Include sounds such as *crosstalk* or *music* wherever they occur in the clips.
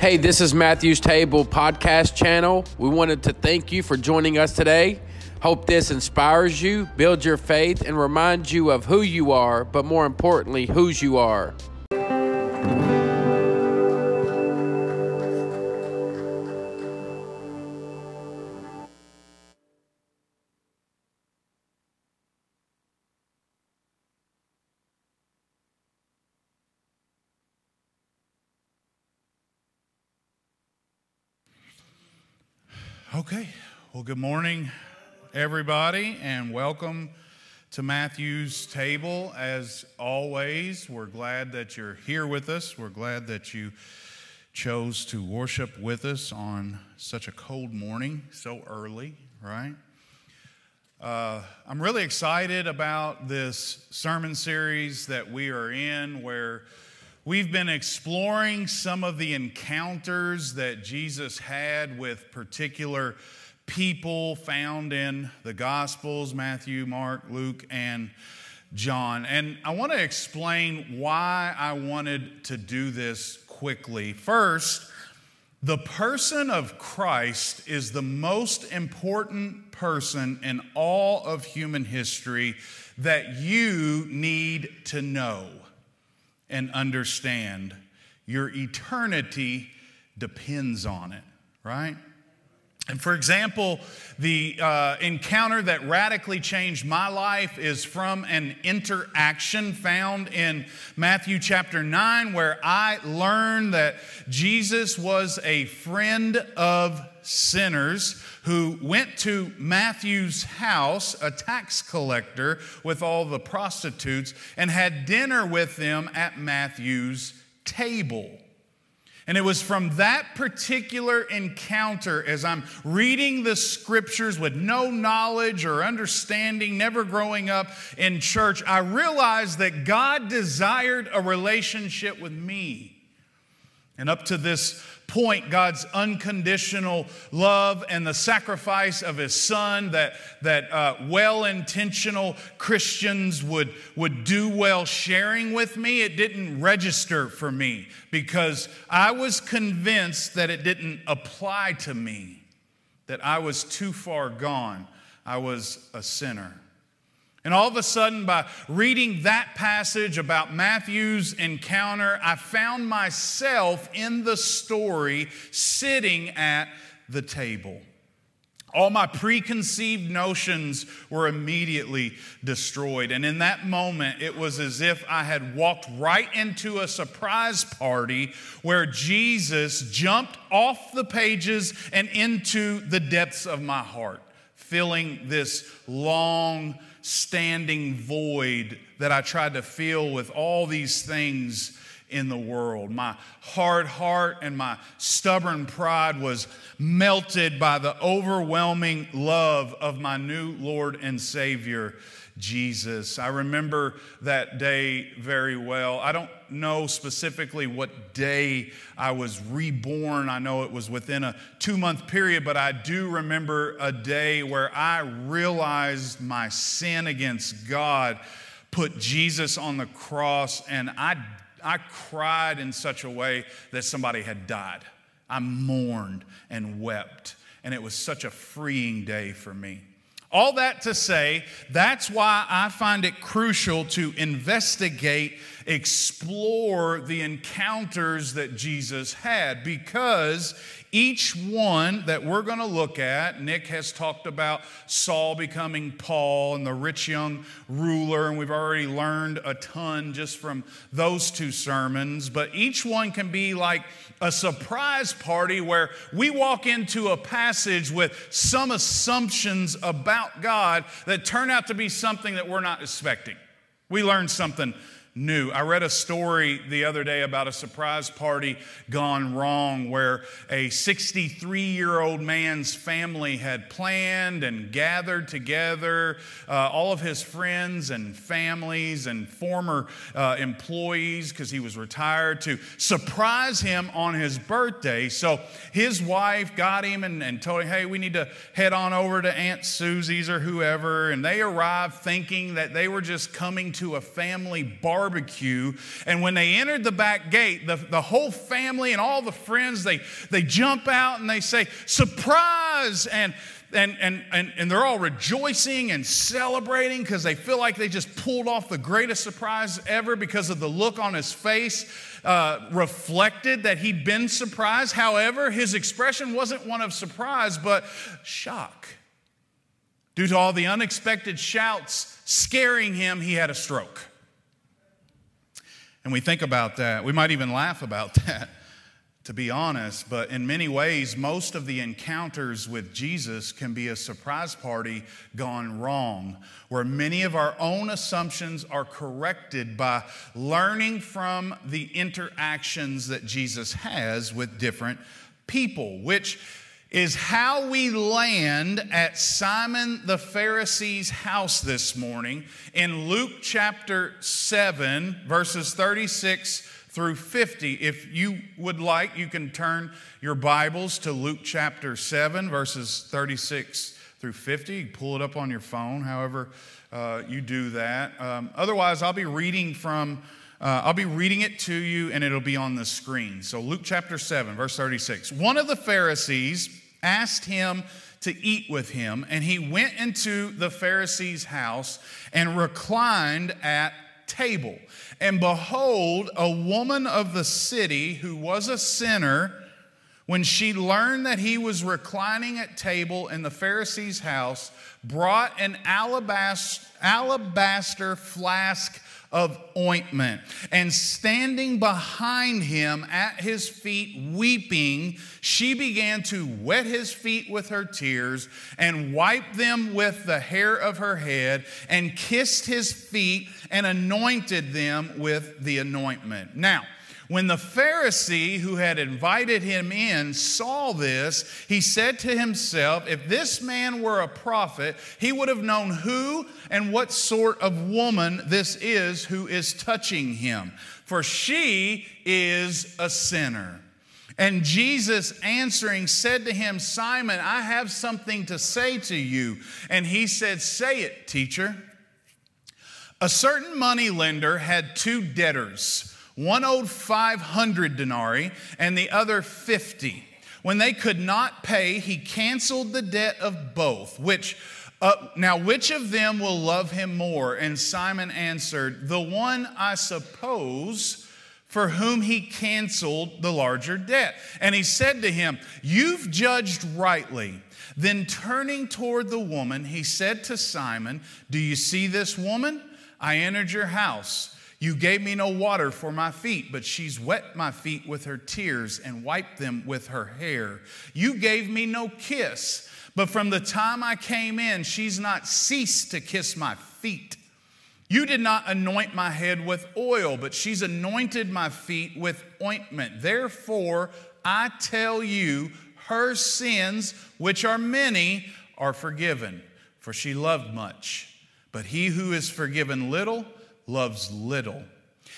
Hey, this is Matthew's Table podcast channel. We wanted to thank you for joining us today. Hope this inspires you, builds your faith, and reminds you of who you are, but more importantly, whose you are. Okay. Well, good morning, everybody, and welcome to Matthew's table. As always, we're glad that you're here with us. We're glad that you chose to worship with us on such a cold morning, so early, right? Uh, I'm really excited about this sermon series that we are in where We've been exploring some of the encounters that Jesus had with particular people found in the Gospels Matthew, Mark, Luke, and John. And I want to explain why I wanted to do this quickly. First, the person of Christ is the most important person in all of human history that you need to know and understand your eternity depends on it, right? And for example, the uh, encounter that radically changed my life is from an interaction found in Matthew chapter 9, where I learned that Jesus was a friend of sinners who went to Matthew's house, a tax collector, with all the prostitutes, and had dinner with them at Matthew's table. And it was from that particular encounter, as I'm reading the scriptures with no knowledge or understanding, never growing up in church, I realized that God desired a relationship with me. And up to this point God's unconditional love and the sacrifice of his son that, that uh, well intentional Christians would, would do well sharing with me, it didn't register for me because I was convinced that it didn't apply to me, that I was too far gone. I was a sinner. And all of a sudden, by reading that passage about Matthew's encounter, I found myself in the story sitting at the table. All my preconceived notions were immediately destroyed. And in that moment, it was as if I had walked right into a surprise party where Jesus jumped off the pages and into the depths of my heart, filling this long, standing void that I tried to fill with all these things in the world. My hard heart and my stubborn pride was melted by the overwhelming love of my new Lord and Savior, Jesus. I remember that day very well. I don't know specifically what day I was reborn. I know it was within a two month period, but I do remember a day where I realized my sin against God, put Jesus on the cross, and I, I cried in such a way that somebody had died. I mourned and wept, and it was such a freeing day for me. All that to say, that's why I find it crucial to investigate, explore the encounters that Jesus had, because each one that we're going to look at, Nick has talked about Saul becoming Paul and the rich young ruler, and we've already learned a ton just from those two sermons. But each one can be like a surprise party where we walk into a passage with some assumptions about God that turn out to be something that we're not expecting. We learn something new. I read a story the other day about a surprise party gone wrong where a 63 year old man's family had planned and gathered together uh, all of his friends and families and former uh, employees because he was retired to surprise him on his birthday. So his wife got him and, and told him, hey, we need to head on over to Aunt Susie's or whoever. And they arrived thinking that they were just coming to a family bar barbecue. And when they entered the back gate, the, the whole family and all the friends, they, they jump out and they say, Surprise! And and, and, and, and they're all rejoicing and celebrating because they feel like they just pulled off the greatest surprise ever because of the look on his face uh, reflected that he'd been surprised. However, his expression wasn't one of surprise, but shock. Due to all the unexpected shouts scaring him, he had a stroke. And we think about that. We might even laugh about *laughs* that to be honest, but in many ways, most of the encounters with Jesus can be a surprise party gone wrong, where many of our own assumptions are corrected by learning from the interactions that Jesus has with different people, which is how we land at Simon the Pharisee's house this morning in Luke chapter 7, verses 36 through 50. If you would like, you can turn your Bibles to Luke chapter 7, verses 36 through 50. You pull it up on your phone, however uh, you do that. Um, otherwise, I'll be reading from. Uh, I'll be reading it to you and it'll be on the screen. So, Luke chapter 7, verse 36. One of the Pharisees asked him to eat with him, and he went into the Pharisee's house and reclined at table. And behold, a woman of the city who was a sinner, when she learned that he was reclining at table in the Pharisee's house, brought an alabaster, alabaster flask of ointment. And standing behind him at his feet, weeping, she began to wet his feet with her tears and wipe them with the hair of her head and kissed his feet and anointed them with the anointment. Now, when the Pharisee who had invited him in saw this, he said to himself, If this man were a prophet, he would have known who and what sort of woman this is who is touching him, for she is a sinner. And Jesus answering said to him, Simon, I have something to say to you. And he said, Say it, teacher. A certain money lender had two debtors. One owed 500 denarii and the other 50. When they could not pay, he canceled the debt of both, which uh, now, which of them will love him more? And Simon answered, The one, I suppose, for whom he canceled the larger debt. And he said to him, You've judged rightly. Then turning toward the woman, he said to Simon, Do you see this woman? I entered your house. You gave me no water for my feet, but she's wet my feet with her tears and wiped them with her hair. You gave me no kiss, but from the time I came in, she's not ceased to kiss my feet. You did not anoint my head with oil, but she's anointed my feet with ointment. Therefore, I tell you, her sins, which are many, are forgiven, for she loved much. But he who is forgiven little, loves little.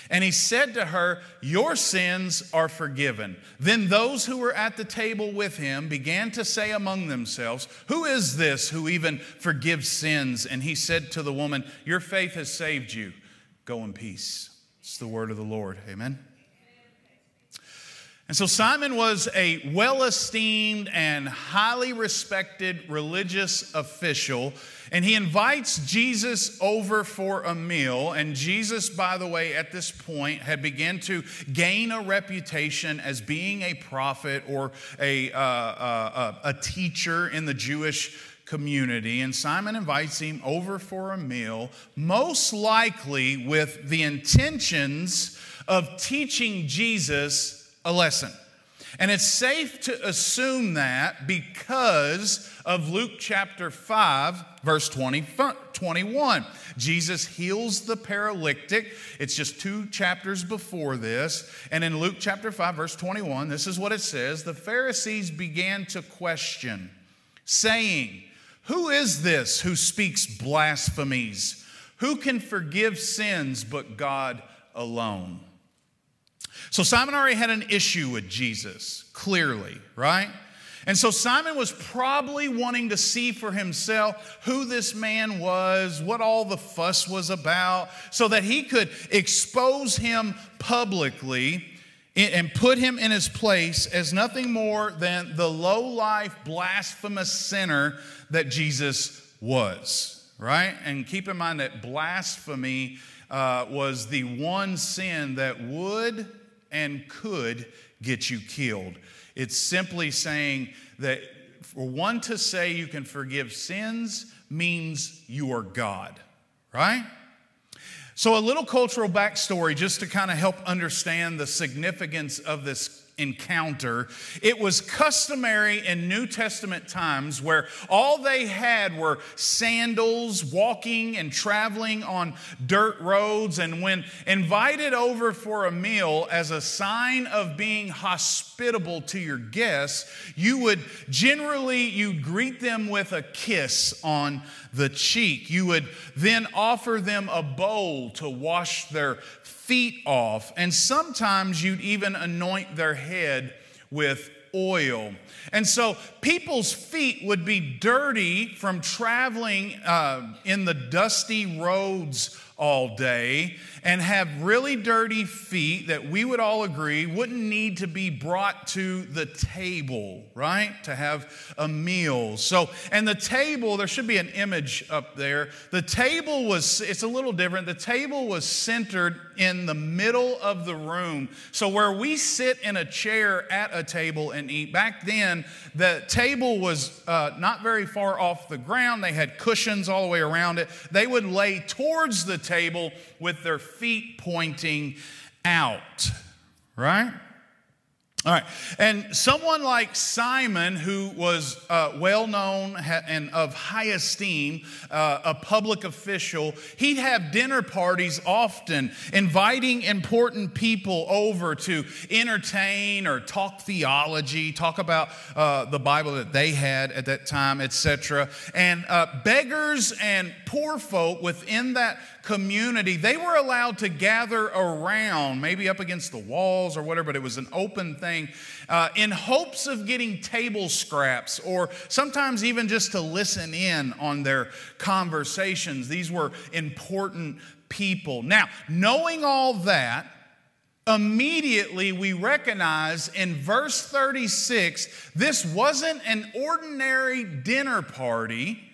And he said to her, Your sins are forgiven. Then those who were at the table with him began to say among themselves, Who is this who even forgives sins? And he said to the woman, Your faith has saved you. Go in peace. It's the word of the Lord. Amen. And so Simon was a well esteemed and highly respected religious official and he invites Jesus over for a meal. And Jesus, by the way, at this point had begun to gain a reputation as being a prophet or a, uh, uh, a teacher in the Jewish community. And Simon invites him over for a meal, most likely with the intentions of teaching Jesus a lesson. And it's safe to assume that because of Luke chapter 5, verse 20, 21. Jesus heals the paralytic. It's just two chapters before this. And in Luke chapter 5, verse 21, this is what it says The Pharisees began to question, saying, Who is this who speaks blasphemies? Who can forgive sins but God alone? So Simon already had an issue with Jesus, clearly, right? And so Simon was probably wanting to see for himself who this man was, what all the fuss was about, so that he could expose him publicly and put him in his place as nothing more than the low life, blasphemous sinner that Jesus was, right? And keep in mind that blasphemy uh, was the one sin that would and could get you killed. It's simply saying that for one to say you can forgive sins means you are God, right? So, a little cultural backstory just to kind of help understand the significance of this encounter. It was customary in New Testament times where all they had were sandals, walking and traveling on dirt roads. And when invited over for a meal as a sign of being hospitable to your guests, you would generally you greet them with a kiss on the cheek. You would then offer them a bowl to wash their feet off, and sometimes you'd even anoint their head with oil. And so people's feet would be dirty from traveling uh, in the dusty roads all day and have really dirty feet that we would all agree wouldn't need to be brought to the table, right? To have a meal. So, and the table, there should be an image up there. The table was, it's a little different. The table was centered in the middle of the room. So, where we sit in a chair at a table and eat, back then, the table was uh, not very far off the ground. They had cushions all the way around it. They would lay towards the table with their feet pointing out, right? All right. And someone like Simon, who was uh, well known and of high esteem, uh, a public official, he'd have dinner parties often, inviting important people over to entertain or talk theology, talk about uh, the Bible that they had at that time, etc. And uh, beggars and poor folk within that community, they were allowed to gather around, maybe up against the walls or whatever, but it was an open thing, uh, in hopes of getting table scraps or sometimes even just to listen in on their conversations. These were important people. Now, knowing all that, immediately we recognize in verse 36 this wasn't an ordinary dinner party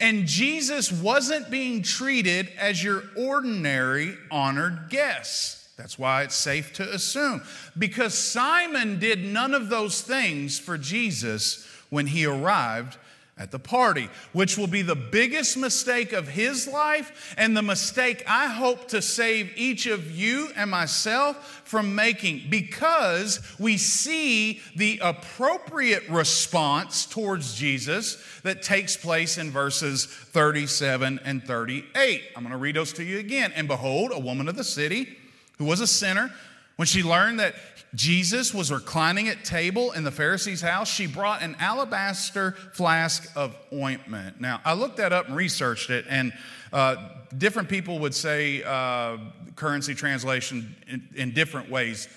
and Jesus wasn't being treated as your ordinary honored guest. That's why it's safe to assume. Because Simon did none of those things for Jesus when he arrived at the party, which will be the biggest mistake of his life and the mistake I hope to save each of you and myself from making because we see the appropriate response towards Jesus that takes place in verses 37 and 38. I'm going to read those to you again. And behold, a woman of the city who was a sinner, when she learned that Jesus was reclining at table in the Pharisee's house, she brought an alabaster flask of ointment. Now, I looked that up and researched it, and uh, different people would say uh, currency translation in, in different ways.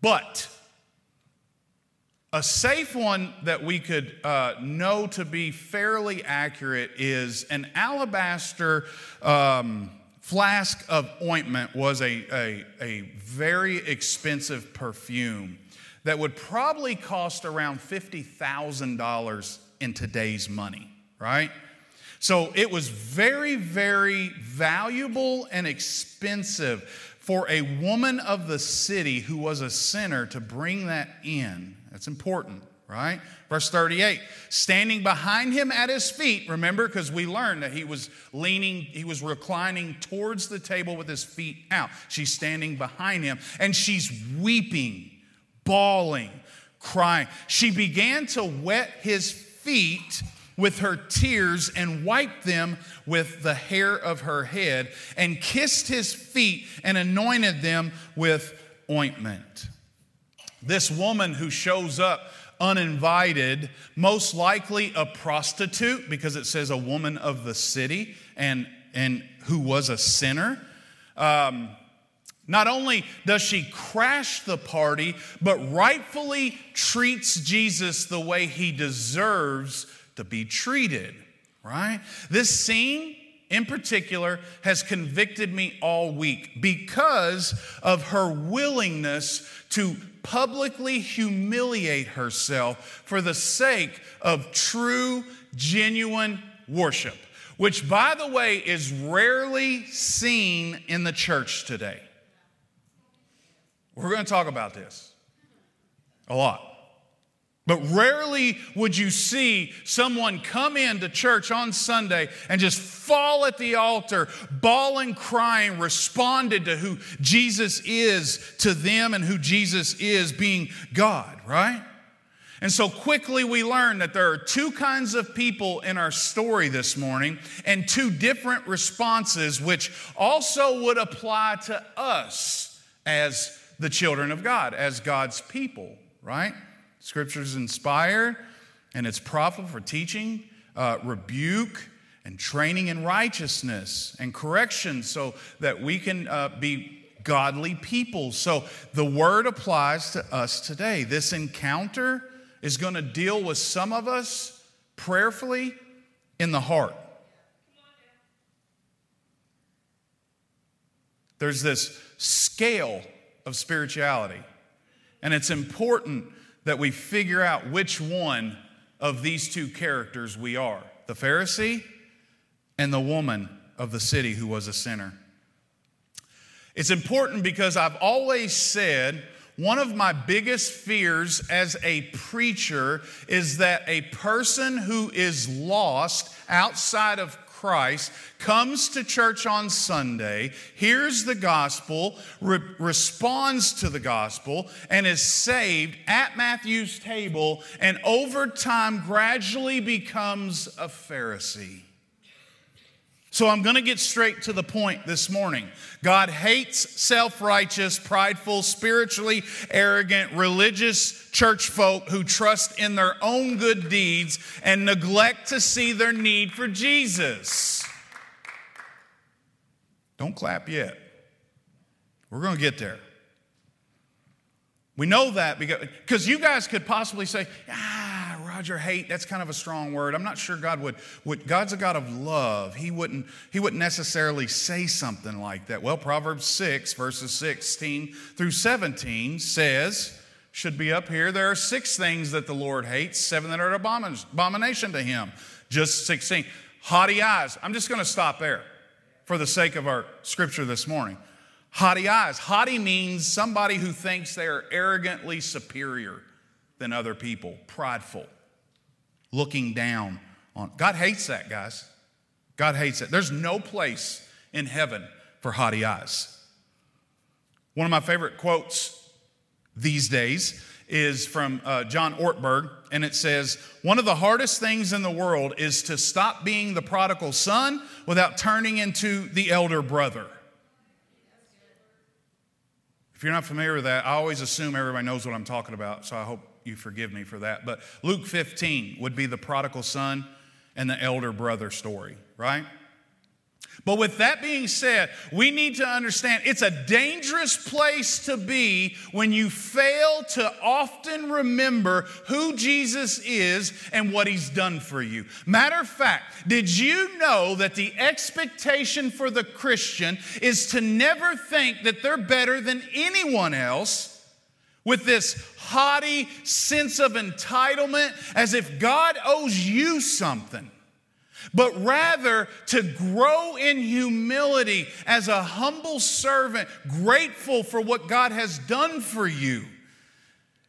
But a safe one that we could uh, know to be fairly accurate is an alabaster. Um, flask of ointment was a, a, a very expensive perfume that would probably cost around $50,000 in today's money, right? So it was very, very valuable and expensive for a woman of the city who was a sinner to bring that in. That's important right? Verse 38 standing behind him at his feet, remember, because we learned that he was leaning, he was reclining towards the table with his feet out. She's standing behind him and she's weeping, bawling, crying. She began to wet his feet with her tears and wiped them with the hair of her head and kissed his feet and anointed them with ointment. This woman who shows up uninvited, most likely a prostitute, because it says a woman of the city and, and who was a sinner. Um, Not only does she crash the party, but rightfully treats Jesus the way he deserves to be treated, right? This scene in particular has convicted me all week because of her willingness to publicly humiliate herself for the sake of true, genuine worship, which, by the way, is rarely seen in the church today. We're going to talk about this a lot. But rarely would you see someone come into church on Sunday and just fall at the altar, bawling, crying, responded to who Jesus is to them and who Jesus is being God, right? And so quickly we learn that there are two kinds of people in our story this morning and two different responses, which also would apply to us as the children of God, as God's people, right? Scripture is inspired and it's profitable for teaching, uh, rebuke, and training in righteousness and correction so that we can uh, be godly people. So the word applies to us today. This encounter is going to deal with some of us prayerfully in the heart. There's this scale of spirituality. And it's important that we figure out which one of these two characters we are the Pharisee and the woman of the city who was a sinner. It's important because I've always said one of my biggest fears as a preacher is that a person who is lost outside of Christ, comes to church on Sunday, hears the gospel, re- responds to the gospel, and is saved at Matthew's table, and over time gradually becomes a Pharisee. So I'm going to get straight to the point this morning. God hates self righteous, prideful, spiritually arrogant, religious church folk who trust in their own good deeds and neglect to see their need for Jesus. Don't clap yet. We're going to get there. We know that because you guys could possibly say, ah, Roger, hate, that's kind of a strong word. I'm not sure God would, would, God's a God of love. He wouldn't, he wouldn't necessarily say something like that. Well, Proverbs 6, verses 16 through 17 says, should be up here, there are six things that the Lord hates, seven that are abomination to him. Just 16. Haughty eyes. I'm just going to stop there for the sake of our scripture this morning. Haughty eyes. Haughty means somebody who thinks they are arrogantly superior than other people, prideful, looking down on. God hates that, guys. God hates it. There's no place in heaven for haughty eyes. One of my favorite quotes these days is from uh, John Ortberg, and it says, One of the hardest things in the world is to stop being the prodigal son without turning into the elder brother. If you're not familiar with that, I always assume everybody knows what I'm talking about, so I hope you forgive me for that. But Luke 15 would be the prodigal son and the elder brother story, right? But with that being said, we need to understand it's a dangerous place to be when you fail to often remember who Jesus is and what he's done for you. Matter of fact, did you know that the expectation for the Christian is to never think that they're better than anyone else? With this haughty sense of entitlement, as if God owes you something but rather to grow in humility as a humble servant, grateful for what God has done for you.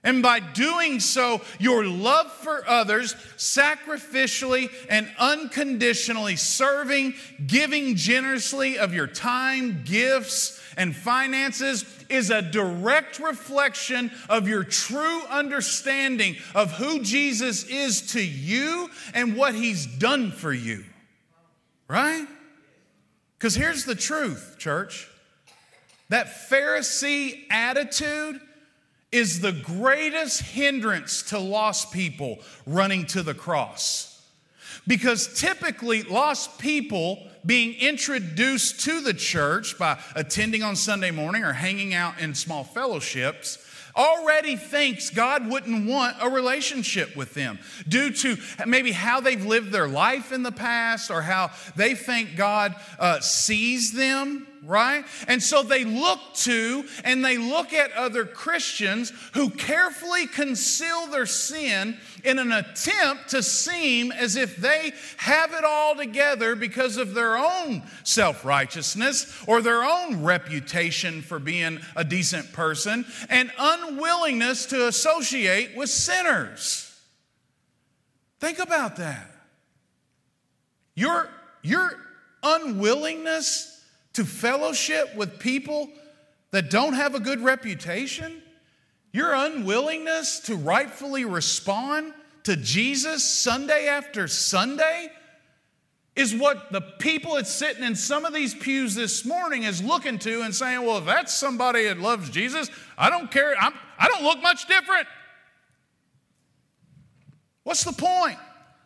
And by doing so, your love for others, sacrificially and unconditionally serving, giving generously of your time, gifts, and finances is a direct reflection of your true understanding of who Jesus is to you and what he's done for you. Right? Because here's the truth, church. That Pharisee attitude is the greatest hindrance to lost people running to the cross. Because typically, lost people being introduced to the church by attending on Sunday morning or hanging out in small fellowships already thinks God wouldn't want a relationship with them due to maybe how they've lived their life in the past or how they think God uh, sees them right? And so they look to and they look at other Christians who carefully conceal their sin in an attempt to seem as if they have it all together because of their own self righteousness or their own reputation for being a decent person and unwillingness to associate with sinners. Think about that. Your, your unwillingness to fellowship with people that don't have a good reputation, your unwillingness to rightfully respond to Jesus Sunday after Sunday is what the people that's sitting in some of these pews this morning is looking to and saying, well, if that's somebody that loves Jesus, I don't care. I'm, I do not look much different. What's the point?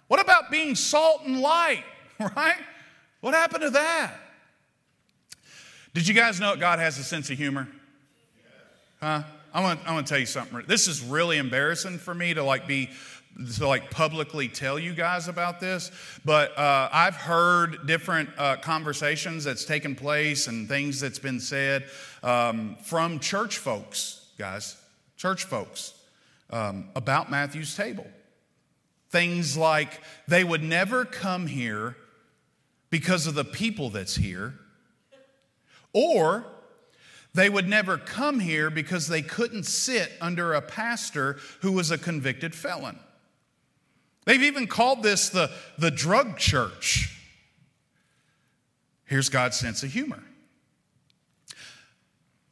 What about being salt and light, *laughs* right? What happened to that? Did you guys know God has a sense of humor? Huh? I want, I want to tell you something. This is really embarrassing for me to like be to like publicly tell you guys about this, but uh, I've heard different uh, conversations that's taken place and things that's been said um, from church folks, guys, church folks, um, about Matthew's table. Things like they would never come here because of the people that's here. Or they would never come here because they couldn't sit under a pastor who was a convicted felon. They've even called this the, the drug church. Here's God's sense of humor.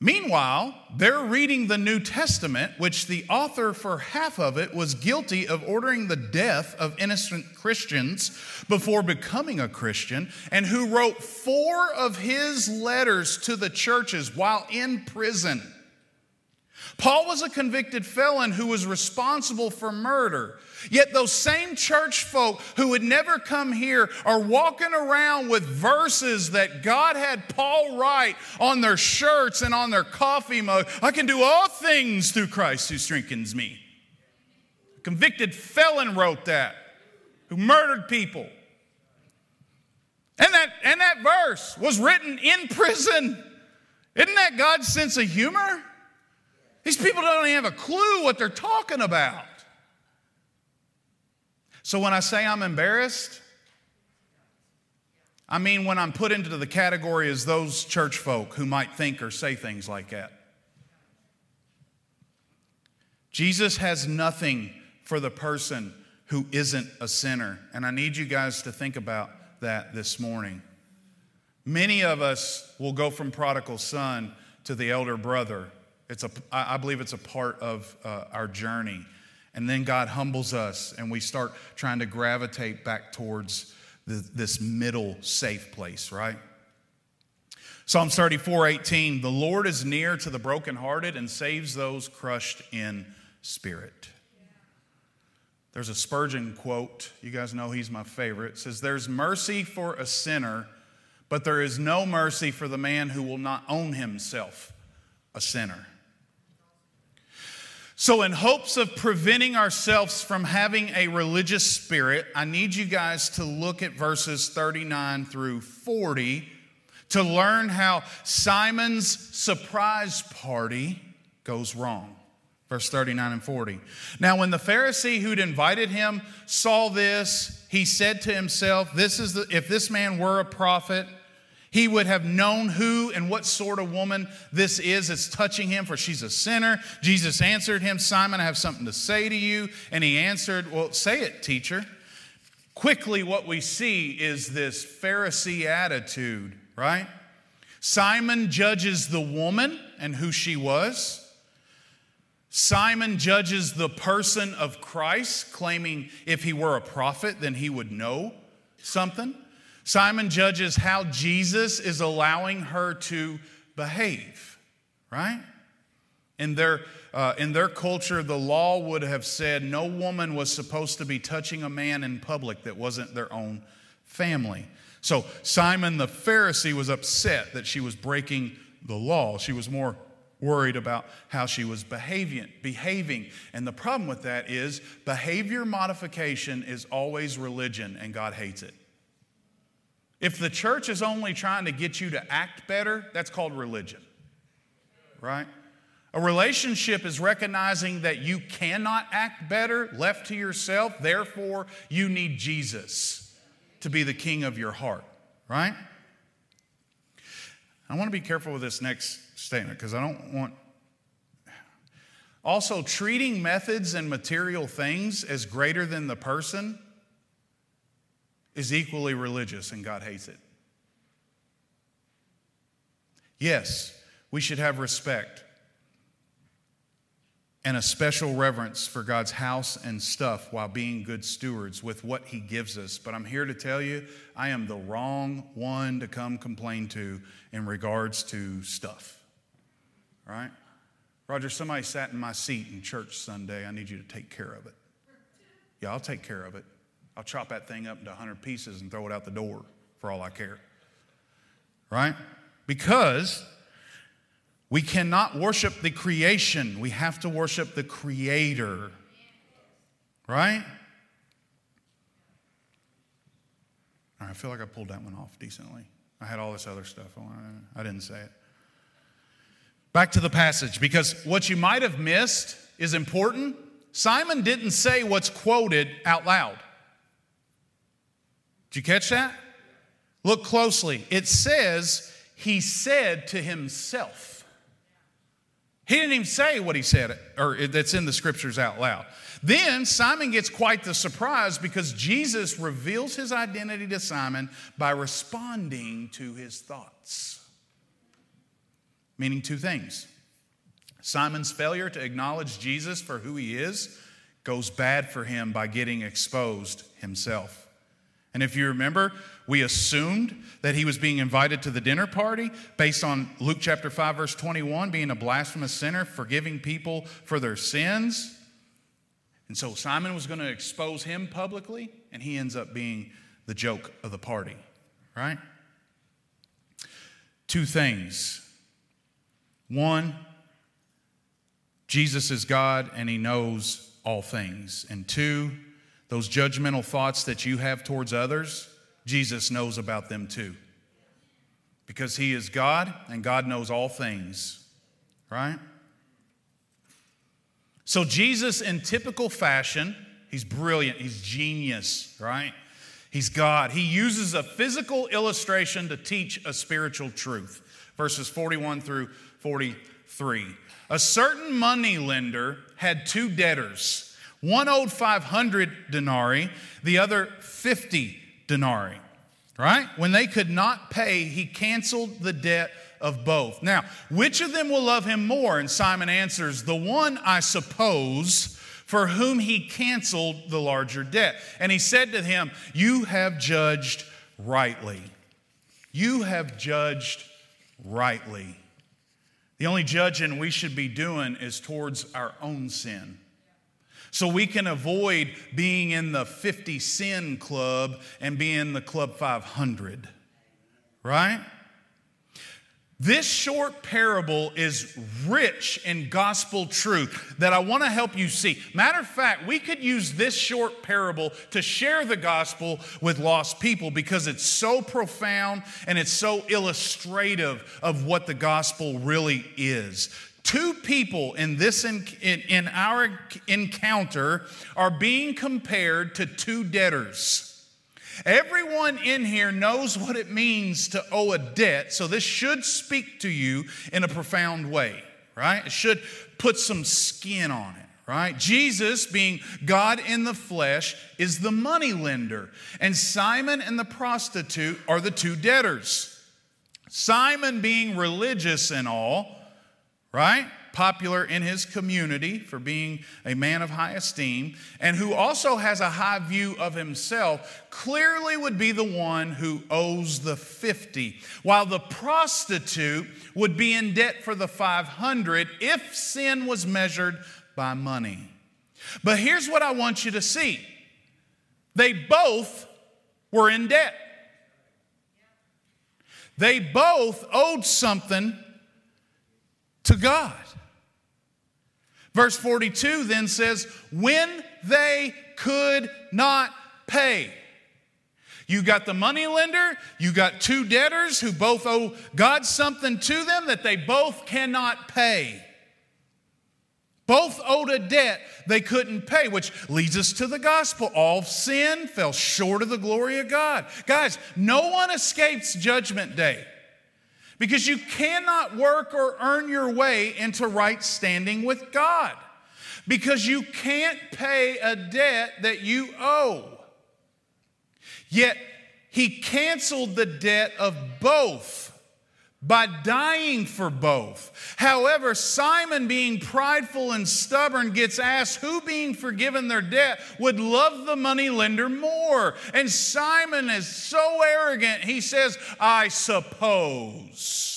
Meanwhile, they're reading the New Testament, which the author for half of it was guilty of ordering the death of innocent Christians before becoming a Christian, and who wrote four of his letters to the churches while in prison. Paul was a convicted felon who was responsible for murder. Yet those same church folk who would never come here are walking around with verses that God had Paul write on their shirts and on their coffee mug. I can do all things through Christ who strengthens me. A convicted felon wrote that, who murdered people. And that, and that verse was written in prison. Isn't that God's sense of humor? These people don't even have a clue what they're talking about. So when I say I'm embarrassed, I mean when I'm put into the category as those church folk who might think or say things like that. Jesus has nothing for the person who isn't a sinner. And I need you guys to think about that this morning. Many of us will go from prodigal son to the elder brother. It's a, I believe it's a part of uh, our journey. And then God humbles us and we start trying to gravitate back towards the, this middle safe place, right? Psalms 34 18, the Lord is near to the brokenhearted and saves those crushed in spirit. There's a Spurgeon quote. You guys know he's my favorite. It says, There's mercy for a sinner, but there is no mercy for the man who will not own himself a sinner. So, in hopes of preventing ourselves from having a religious spirit, I need you guys to look at verses 39 through 40 to learn how Simon's surprise party goes wrong. Verse 39 and 40. Now, when the Pharisee who'd invited him saw this, he said to himself, This is the, if this man were a prophet, he would have known who and what sort of woman this is that's touching him, for she's a sinner. Jesus answered him, Simon, I have something to say to you. And he answered, Well, say it, teacher. Quickly, what we see is this Pharisee attitude, right? Simon judges the woman and who she was. Simon judges the person of Christ, claiming if he were a prophet, then he would know something. Simon judges how Jesus is allowing her to behave, right? In their, uh, in their culture, the law would have said no woman was supposed to be touching a man in public that wasn't their own family. So Simon the Pharisee was upset that she was breaking the law. She was more worried about how she was behaving, behaving. And the problem with that is behavior modification is always religion, and God hates it. If the church is only trying to get you to act better, that's called religion, right? A relationship is recognizing that you cannot act better left to yourself, therefore, you need Jesus to be the king of your heart, right? I want to be careful with this next statement because I don't want. Also, treating methods and material things as greater than the person is equally religious, and God hates it. Yes, we should have respect and a special reverence for God's house and stuff while being good stewards with what He gives us. But I'm here to tell you, I am the wrong one to come complain to in regards to stuff. Right? Roger, somebody sat in my seat in church Sunday. I need you to take care of it. Yeah, I'll take care of it. I'll chop that thing up into 100 pieces and throw it out the door for all I care. Right? Because we cannot worship the creation, we have to worship the Creator. Right? I feel like I pulled that one off decently. I had all this other stuff. I didn't say it. Back to the passage, because what you might have missed is important. Simon didn't say what's quoted out loud. Did you catch that? Look closely. It says, He said to himself. He didn't even say what he said, or that's in the scriptures out loud. Then Simon gets quite the surprise because Jesus reveals his identity to Simon by responding to his thoughts. Meaning two things Simon's failure to acknowledge Jesus for who he is goes bad for him by getting exposed himself. And if you remember, we assumed that he was being invited to the dinner party based on Luke chapter 5, verse 21, being a blasphemous sinner, forgiving people for their sins. And so Simon was going to expose him publicly, and he ends up being the joke of the party, right? Two things. One, Jesus is God and he knows all things. And two, those judgmental thoughts that you have towards others, Jesus knows about them too. Because He is God and God knows all things, right? So, Jesus, in typical fashion, He's brilliant, He's genius, right? He's God. He uses a physical illustration to teach a spiritual truth. Verses 41 through 43. A certain money lender had two debtors. One owed 500 denarii, the other 50 denarii. Right? When they could not pay, he canceled the debt of both. Now, which of them will love him more? And Simon answers, The one, I suppose, for whom he canceled the larger debt. And he said to him, You have judged rightly. You have judged rightly. The only judging we should be doing is towards our own sin so we can avoid being in the 50 sin club and being in the club 500. Right? This short parable is rich in gospel truth that I want to help you see. Matter of fact, we could use this short parable to share the gospel with lost people because it's so profound and it's so illustrative of what the gospel really is. Two people in this in, in, in our encounter are being compared to two debtors. Everyone in here knows what it means to owe a debt, so this should speak to you in a profound way, right? It should put some skin on it, right? Jesus, being God in the flesh, is the money lender, and Simon and the prostitute are the two debtors. Simon, being religious and all, right? popular in his community for being a man of high esteem, and who also has a high view of himself, clearly would be the one who owes the 50, while the prostitute would be in debt for the 500 if sin was measured by money. But here's what I want you to see they both were in debt. They both owed something to God. Verse 42 then says, when they could not pay. You got the money lender, you got two debtors who both owe God something to them that they both cannot pay. Both owed a debt they couldn't pay, which leads us to the gospel. All sin fell short of the glory of God. Guys, no one escapes judgment day because you cannot work or earn your way into right standing with God because you can't pay a debt that you owe. Yet, he canceled the debt of both by dying for both. However, Simon, being prideful and stubborn, gets asked who, being forgiven their debt, would love the money lender more. And Simon is so arrogant, he says, I suppose.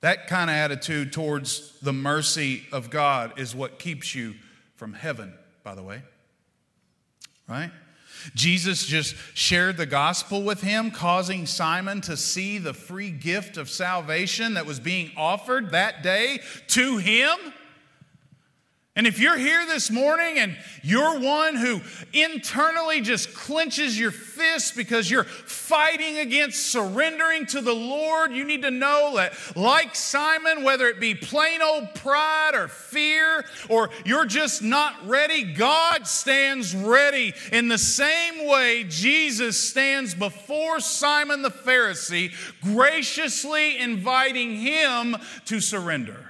That kind of attitude towards the mercy of God is what keeps you from heaven, by the way. Right? Jesus just shared the gospel with him, causing Simon to see the free gift of salvation that was being offered that day to him. And if you're here this morning and you're one who internally just clenches your fist because you're fighting against surrendering to the Lord, you need to know that, like Simon, whether it be plain old pride or fear, or you're just not ready, God stands ready. In the same way, Jesus stands before Simon the Pharisee, graciously inviting him to surrender.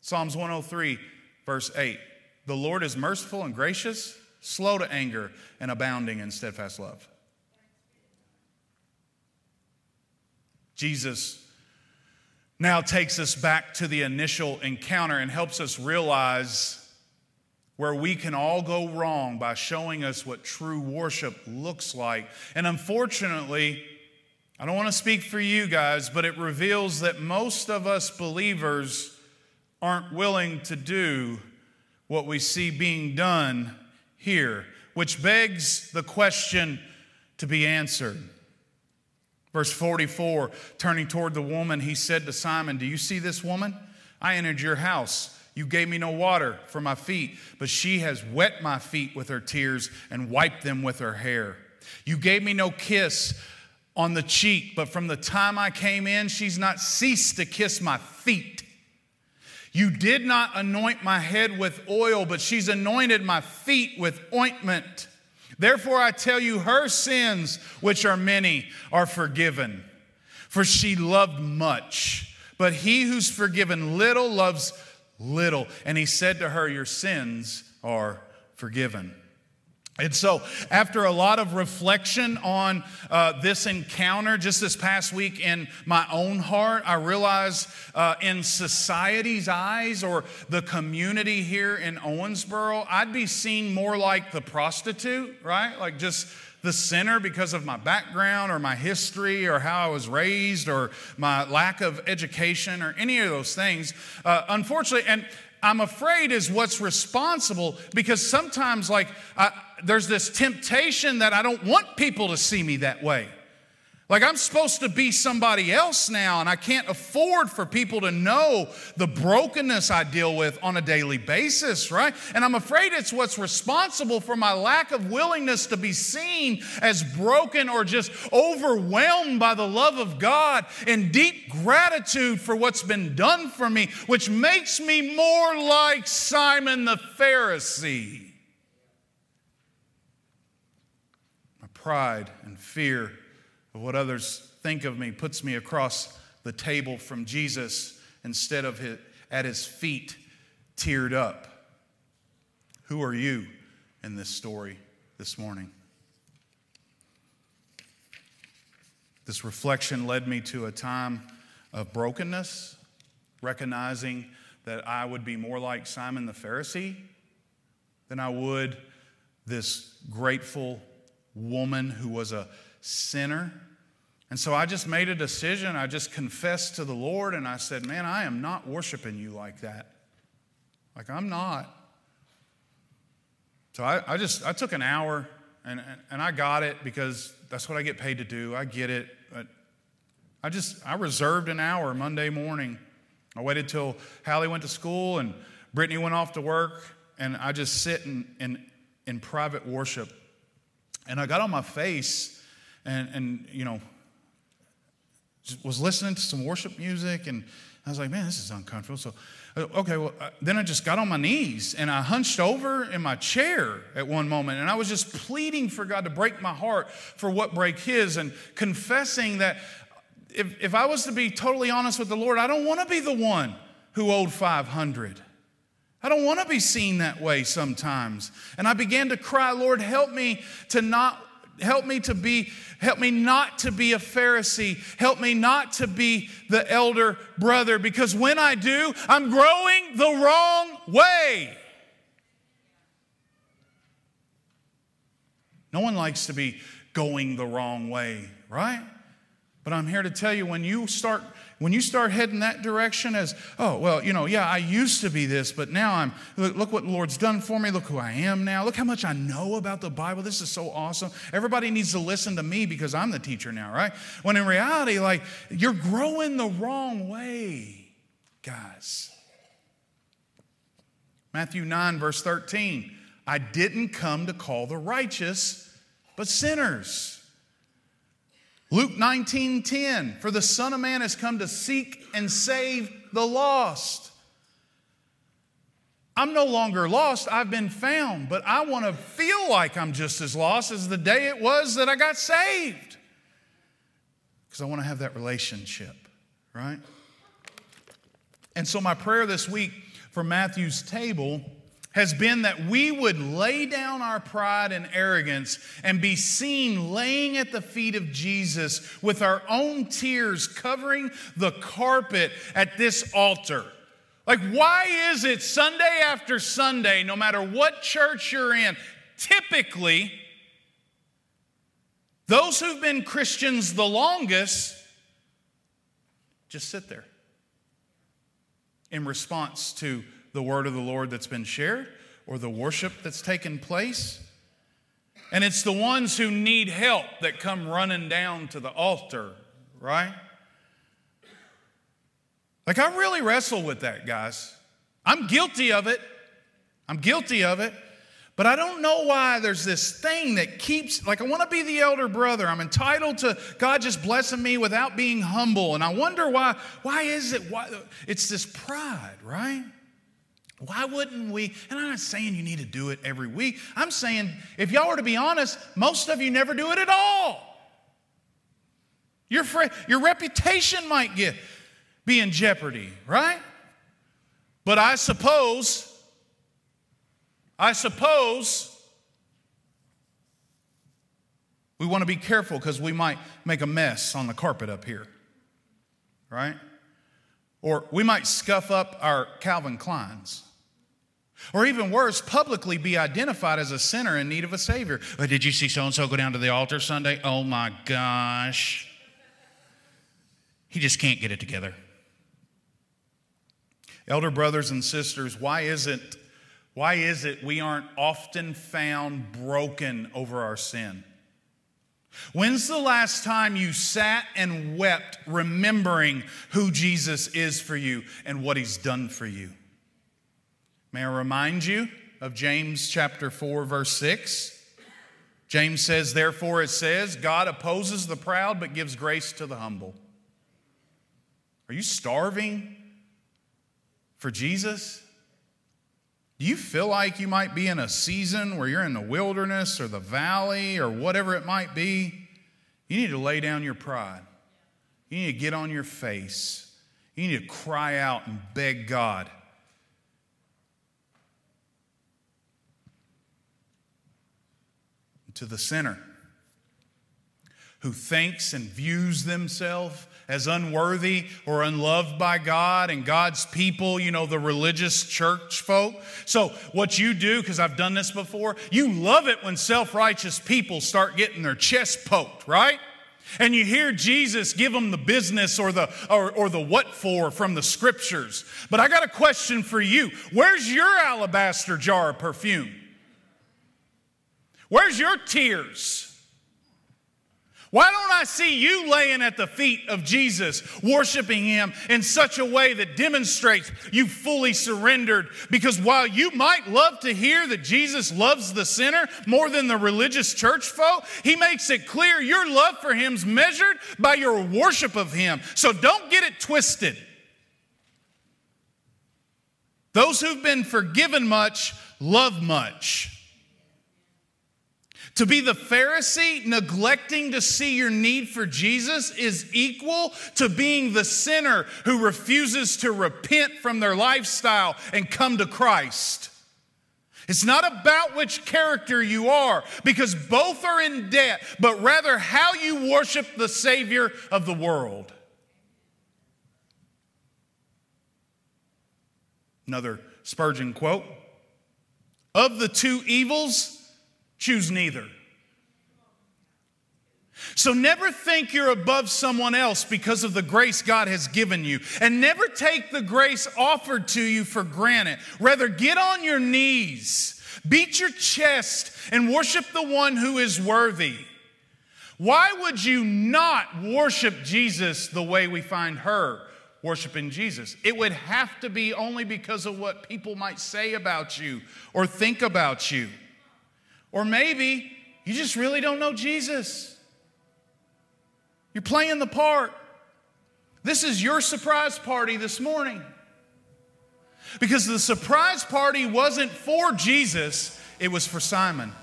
Psalms 103 Verse 8 The Lord is merciful and gracious, slow to anger, and abounding in steadfast love. Jesus now takes us back to the initial encounter and helps us realize where we can all go wrong by showing us what true worship looks like. And unfortunately, I don't want to speak for you guys, but it reveals that most of us believers aren't willing to do what we see being done here, which begs the question to be answered. Verse 44, turning toward the woman, he said to Simon, Do you see this woman? I entered your house. You gave me no water for my feet, but she has wet my feet with her tears and wiped them with her hair. You gave me no kiss on the cheek, but from the time I came in, she's not ceased to kiss my feet. You did not anoint my head with oil, but she's anointed my feet with ointment. Therefore, I tell you, her sins, which are many, are forgiven. For she loved much. But he who's forgiven little loves little. And he said to her, Your sins are forgiven. And so, after a lot of reflection on uh, this encounter just this past week in my own heart, I realized uh, in society's eyes or the community here in Owensboro, I'd be seen more like the prostitute, right? Like just the sinner because of my background or my history or how I was raised or my lack of education or any of those things. Uh, unfortunately, and I'm afraid is what's responsible because sometimes, like, I, there's this temptation that I don't want people to see me that way. Like I'm supposed to be somebody else now, and I can't afford for people to know the brokenness I deal with on a daily basis, right? And I'm afraid it's what's responsible for my lack of willingness to be seen as broken or just overwhelmed by the love of God and deep gratitude for what's been done for me, which makes me more like Simon the Pharisee. My pride and fear of what others think of me puts me across the table from Jesus instead of at his feet, teared up. Who are you in this story this morning? This reflection led me to a time of brokenness, recognizing that I would be more like Simon the Pharisee than I would this grateful woman who was a sinner. And so I just made a decision. I just confessed to the Lord and I said, Man, I am not worshiping you like that. Like, I'm not. So I, I just, I took an hour and, and I got it because that's what I get paid to do. I get it. But I just, I reserved an hour Monday morning. I waited till Hallie went to school and Brittany went off to work, and I just sit in, in, in private worship. And I got on my face and, and you know, was listening to some worship music, and I was like, man, this is uncomfortable. So uh, okay, well, uh, then I just got on my knees and I hunched over in my chair at one moment and I was just pleading for God to break my heart for what break His and confessing that if, if I was to be totally honest with the Lord, I don't want to be the one who owed 500. I don't want to be seen that way sometimes. And I began to cry, Lord, help me to not help me to be help me not to be a pharisee. Help me not to be the elder brother because when i do i'm growing the wrong way. No one likes to be going the wrong way right? But i'm here to tell you when you start when you start heading that direction as, oh, well, you know, yeah, I used to be this, but now I'm, look, look what the Lord's done for me. Look who I am now. Look how much I know about the Bible. This is so awesome. Everybody needs to listen to me because I'm the teacher now, right? When in reality, like, you're growing the wrong way, guys. Matthew 9, verse 13. I didn't come to call the righteous, but sinners. Luke 19 10, for the Son of Man has come to seek and save the lost. I'm no longer lost, I've been found, but I want to feel like I'm just as lost as the day it was that I got saved. Because I want to have that relationship, right? And so, my prayer this week for Matthew's table has been that we would lay down our pride and arrogance and be seen laying at the feet of Jesus with our own tears covering the carpet at this altar. Like, why is it Sunday after Sunday, no matter what church you're in, typically, those who've been Christians the longest just sit there in response to the word of the Lord that's been shared or the worship that's taken place. And it's the ones who need help that come running down to the altar, right? Like, I really wrestle with that, guys. I'm guilty of it. I'm guilty of it. But I don't know why there's this thing that keeps, like, I want to be the elder brother. I'm entitled to God just blessing me without being humble. And I wonder why, why is it? Why, it's this pride, right? Why wouldn't we? And I'm not saying you need to do it every week. I'm saying, if y'all were to be honest, most of you never do it at all. Your, fr- your reputation might get, be in jeopardy, right? But I suppose, I suppose we want to be careful because we might make a mess on the carpet up here, right? Or we might scuff up our Calvin Kleins. Or even worse, publicly be identified as a sinner in need of a Savior. But did you see so and so go down to the altar Sunday? Oh my gosh. He just can't get it together. Elder brothers and sisters, why is it why is it we aren't often found broken over our sin? When's the last time you sat and wept remembering who Jesus is for you and what he's done for you? May I remind you of James chapter 4, verse 6? James says, Therefore, it says, God opposes the proud but gives grace to the humble. Are you starving for Jesus? Do you feel like you might be in a season where you're in the wilderness or the valley or whatever it might be? You need to lay down your pride. You need to get on your face. You need to cry out and beg God to the sinner who thinks and views themselves as unworthy or unloved by God and God's people, you know, the religious church folk. So, what you do, because I've done this before, you love it when self righteous people start getting their chest poked, right? And you hear Jesus give them the business or the, or, or the what for from the scriptures. But I got a question for you. Where's your alabaster jar of perfume? Where's your tears? Why don't I see you laying at the feet of Jesus, worshiping Him in such a way that demonstrates you fully surrendered? Because while you might love to hear that Jesus loves the sinner more than the religious church folk, He makes it clear your love for Him's measured by your worship of Him. So don't get it twisted. Those who've been forgiven much love much. To be the Pharisee, neglecting to see your need for Jesus, is equal to being the sinner who refuses to repent from their lifestyle and come to Christ. It's not about which character you are, because both are in debt, but rather how you worship the Savior of the world. Another Spurgeon quote Of the two evils, choose neither. So never think you're above someone else because of the grace God has given you. And never take the grace offered to you for granted. Rather, get on your knees, beat your chest, and worship the one who is worthy. Why would you not worship Jesus the way we find her worshiping Jesus? It would have to be only because of what people might say about you or think about you. Or maybe you just really don't know Jesus. You're playing the part. This is your surprise party this morning. Because the surprise party wasn't for Jesus, it was for Simon.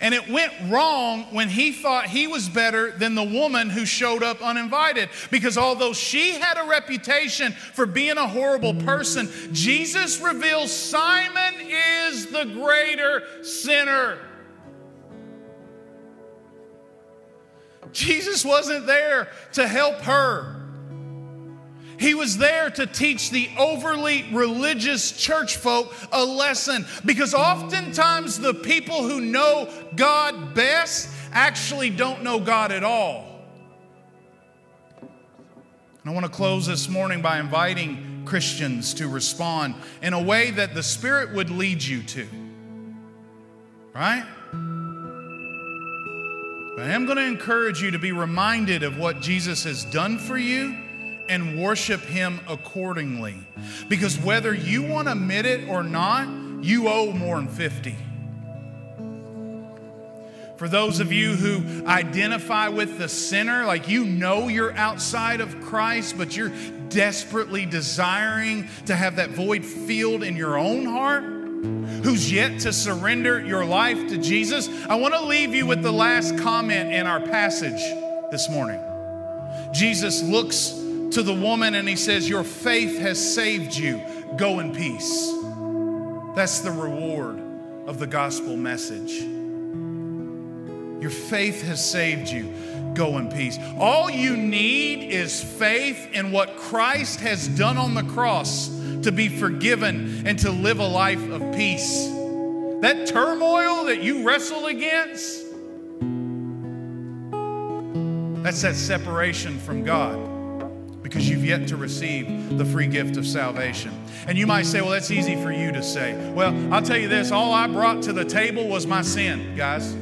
And it went wrong when he thought he was better than the woman who showed up uninvited. Because although she had a reputation for being a horrible person, Jesus reveals Simon is the greater sinner. Jesus wasn't there to help her. He was there to teach the overly religious church folk a lesson because oftentimes the people who know God best actually don't know God at all. And I want to close this morning by inviting Christians to respond in a way that the Spirit would lead you to. Right? I am going to encourage you to be reminded of what Jesus has done for you and worship Him accordingly. Because whether you want to admit it or not, you owe more than 50. For those of you who identify with the sinner, like you know you're outside of Christ, but you're desperately desiring to have that void filled in your own heart, who's yet to surrender your life to Jesus, I want to leave you with the last comment in our passage this morning. Jesus looks to the woman and he says, Your faith has saved you. Go in peace. That's the reward of the gospel message. Your faith has saved you. Go in peace. All you need is faith in what Christ has done on the cross to be forgiven and to live a life of peace. That turmoil that you wrestle against, that's that separation from God because you've yet to receive the free gift of salvation. And you might say, well, that's easy for you to say. Well, I'll tell you this all I brought to the table was my sin, guys.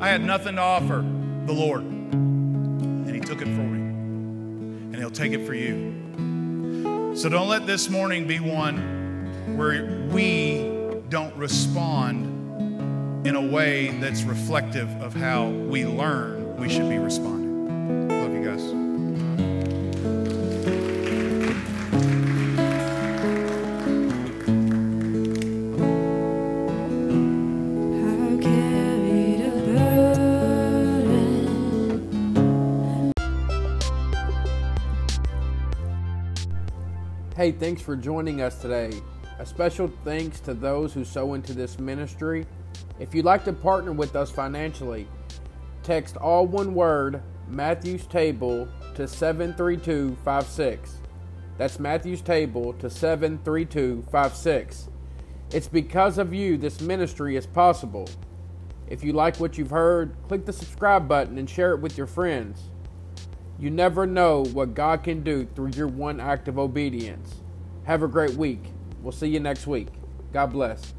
I had nothing to offer the Lord. And He took it for me. And He'll take it for you. So don't let this morning be one where we don't respond in a way that's reflective of how we learn we should be responding. Hey, thanks for joining us today. A special thanks to those who sow into this ministry. If you'd like to partner with us financially, text all one word Matthew's Table to 73256. That's Matthew's Table to 73256. It's because of you this ministry is possible. If you like what you've heard, click the subscribe button and share it with your friends. You never know what God can do through your one act of obedience. Have a great week. We'll see you next week. God bless.